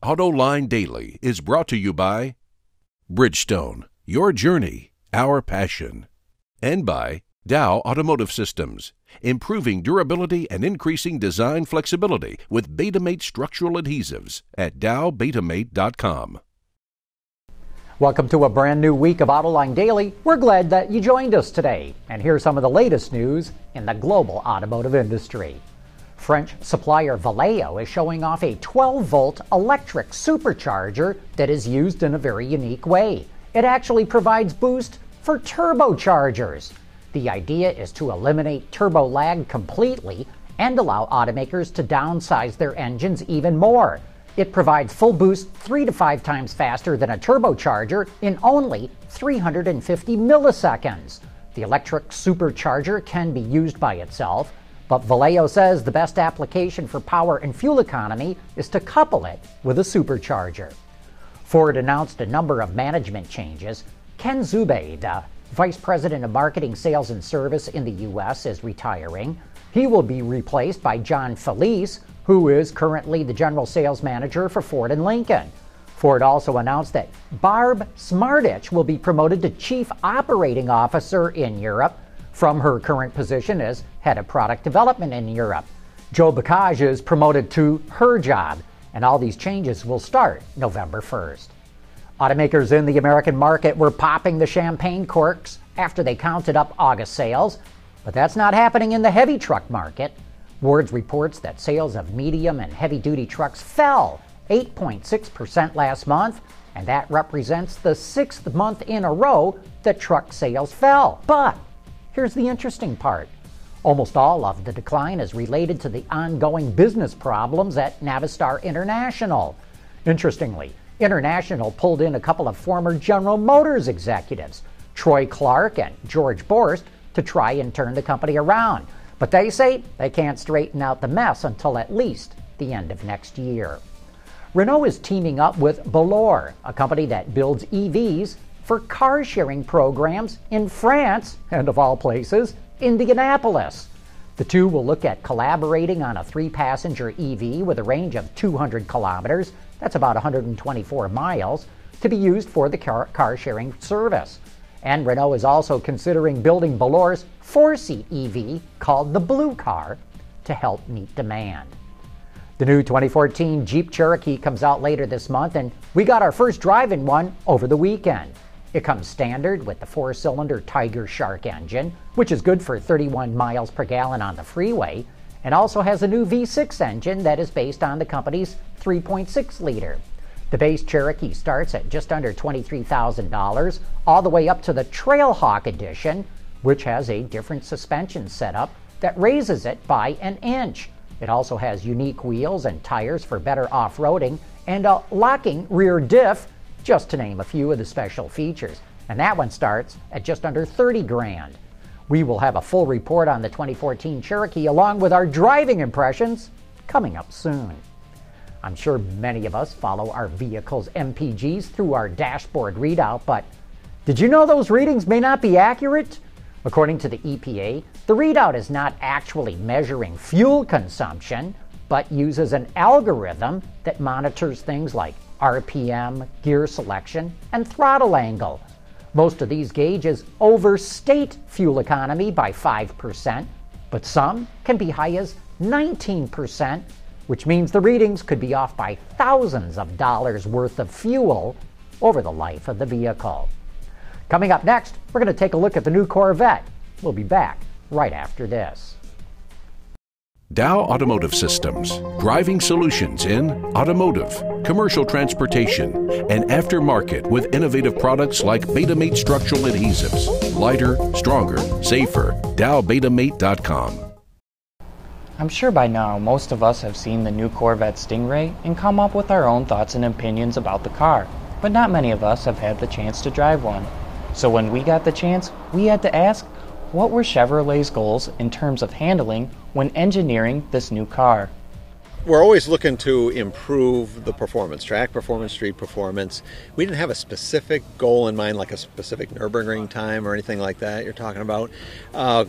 AutoLine Daily is brought to you by Bridgestone, your journey, our passion, and by Dow Automotive Systems, improving durability and increasing design flexibility with Betamate structural adhesives at dowbetamate.com. Welcome to a brand new week of Autoline Daily. We're glad that you joined us today. And here's some of the latest news in the global automotive industry. French supplier Valeo is showing off a 12 volt electric supercharger that is used in a very unique way. It actually provides boost for turbochargers. The idea is to eliminate turbo lag completely and allow automakers to downsize their engines even more. It provides full boost three to five times faster than a turbocharger in only 350 milliseconds. The electric supercharger can be used by itself, but Valeo says the best application for power and fuel economy is to couple it with a supercharger. Ford announced a number of management changes. Ken Czubay, Vice President of Marketing, Sales, and Service in the U.S., is retiring. He will be replaced by John Felice, who is currently the general sales manager for Ford and Lincoln. Ford also announced that Barb Samardzich will be promoted to Chief Operating Officer in Europe from her current position as Head of Product Development in Europe. Joe Bakaj is promoted to her job, and all these changes will start November 1st. Automakers in the American market were popping the champagne corks after they counted up August sales, but that's not happening in the heavy truck market. Wards reports that sales of medium and heavy duty trucks fell 8.6% last month, and that represents the sixth month in a row that truck sales fell. But here's the interesting part almost all of the decline is related to the ongoing business problems at Navistar International. Interestingly, International pulled in a couple of former General Motors executives, Troy Clarke and George Borst, to try and turn the company around. But they say they can't straighten out the mess until at least the end of next year. Renault is teaming up with Bolloré, a company that builds EVs for car sharing programs in France, and of all places, Indianapolis. The two will look at collaborating on a three passenger EV with a range of 200 kilometers, that's about 124 miles, to be used for the car sharing service. And Renault is also considering building Bolloré's four seat EV called the Blue Car to help meet demand. The new 2014 Jeep Cherokee comes out later this month, and we got our first drive in one over the weekend. It comes standard with the four cylinder Tiger Shark engine, which is good for 31 miles per gallon on the freeway, and also has a new V6 engine that is based on the company's 3.6 liter. The base Cherokee starts at just under $23,000, all the way up to the Trailhawk Edition, which has a different suspension setup that raises it by an inch. It also has unique wheels and tires for better off roading and a locking rear diff, just to name a few of the special features. And that one starts at just under 30 grand. We will have a full report on the 2014 Cherokee along with our driving impressions coming up soon. I'm sure many of us follow our vehicle's MPGs through our dashboard readout, but did you know those readings may not be accurate? According to the EPA, the readout is not actually measuring fuel consumption, but uses an algorithm that monitors things like RPM, gear selection, and throttle angle. Most of these gauges overstate fuel economy by 5%, but some can be high as 19% which means the readings could be off by thousands of dollars worth of fuel over the life of the vehicle. Coming up next, we're going to take a look at the new Corvette. We'll be back right after this. Dow Automotive Systems, driving solutions in automotive, commercial transportation, and aftermarket with innovative products like Betamate structural adhesives. Lighter, stronger, safer. DowBetamate.com. I'm sure by now most of us have seen the new Corvette Stingray and come up with our own thoughts and opinions about the car, but not many of us have had the chance to drive one. So when we got the chance, we had to ask what were Chevrolet's goals in terms of handling when engineering this new car? We're always looking to improve the performance, track performance, street performance. We didn't have a specific goal in mind, like a specific Nürburgring time or anything like that you're talking about. Uh,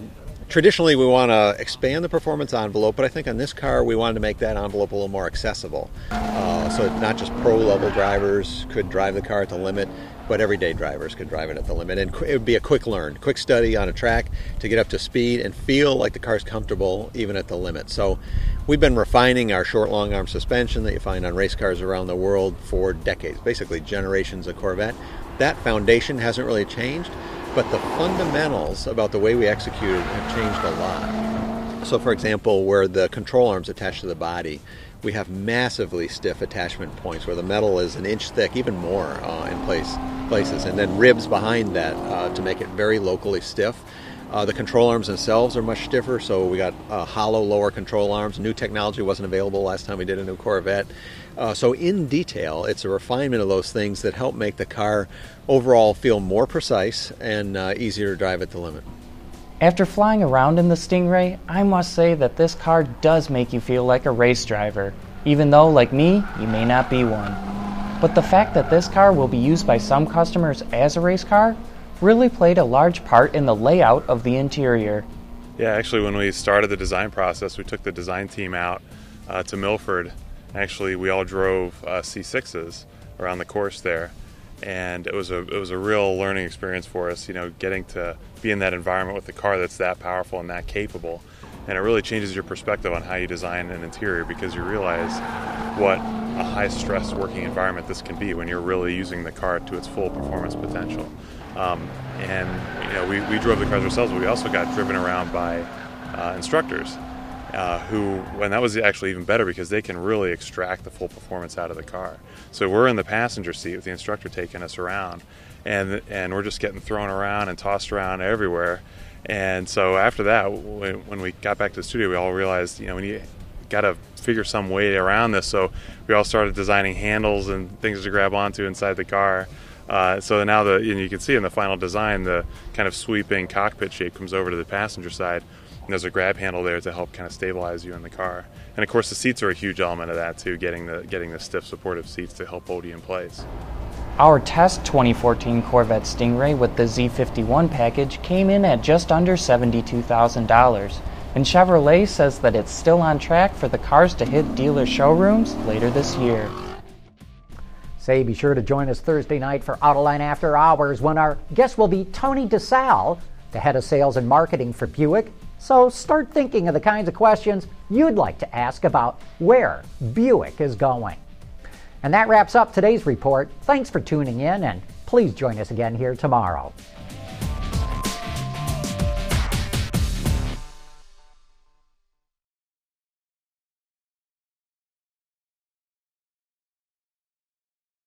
traditionally we want to expand the performance envelope, but I think on this car we wanted to make that envelope a little more accessible. Uh, so not just pro level drivers could drive the car at the limit, but everyday drivers could drive it at the limit. And it would be a quick learn, quick study on a track to get up to speed and feel like the car's comfortable even at the limit. So we've been refining our short long arm suspension that you find on race cars around the world for decades, basically generations of Corvette. That foundation hasn't really changed but the fundamentals about the way we executed have changed a lot. So, for example, where the control arms attached to the body, we have massively stiff attachment points where the metal is an inch thick, even more uh, in place places, and then ribs behind that uh, to make it very locally stiff. Uh, the control arms themselves are much stiffer, so we got uh, hollow lower control arms. New technology wasn't available last time we did a new Corvette. Uh, so, in detail, it's a refinement of those things that help make the car overall feel more precise and uh, easier to drive at the limit. After flying around in the Stingray, I must say that this car does make you feel like a race driver, even though, like me, you may not be one. But the fact that this car will be used by some customers as a race car really played a large part in the layout of the interior. Yeah, actually, when we started the design process, we took the design team out uh, to Milford. Actually, we all drove uh, C6s around the course there, and it was a it was a real learning experience for us. You know, getting to be in that environment with a car that's that powerful and that capable, and it really changes your perspective on how you design an interior because you realize what a high stress working environment this can be when you're really using the car to its full performance potential. Um, and you know, we, we drove the cars ourselves, but we also got driven around by uh, instructors uh, who, and that was actually even better because they can really extract the full performance out of the car. So we're in the passenger seat with the instructor taking us around, and and we're just getting thrown around and tossed around everywhere. And so after that, when, when we got back to the studio, we all realized, you know, we need got to figure some way around this. So we all started designing handles and things to grab onto inside the car. Uh, so now the you can see in the final design the kind of sweeping cockpit shape comes over to the passenger side. And there's a grab handle there to help kind of stabilize you in the car. And of course, the seats are a huge element of that too, getting the getting the stiff supportive seats to help hold you in place. Our test 2014 Corvette Stingray with the Z51 package came in at just under $72,000, and Chevrolet says that it's still on track for the cars to hit dealer showrooms later this year. Say, be sure to join us Thursday night for Autoline After Hours when our guest will be Tony DiSalle, the head of sales and marketing for Buick. So start thinking of the kinds of questions you'd like to ask about where Buick is going. And that wraps up today's report. Thanks for tuning in, and please join us again here tomorrow.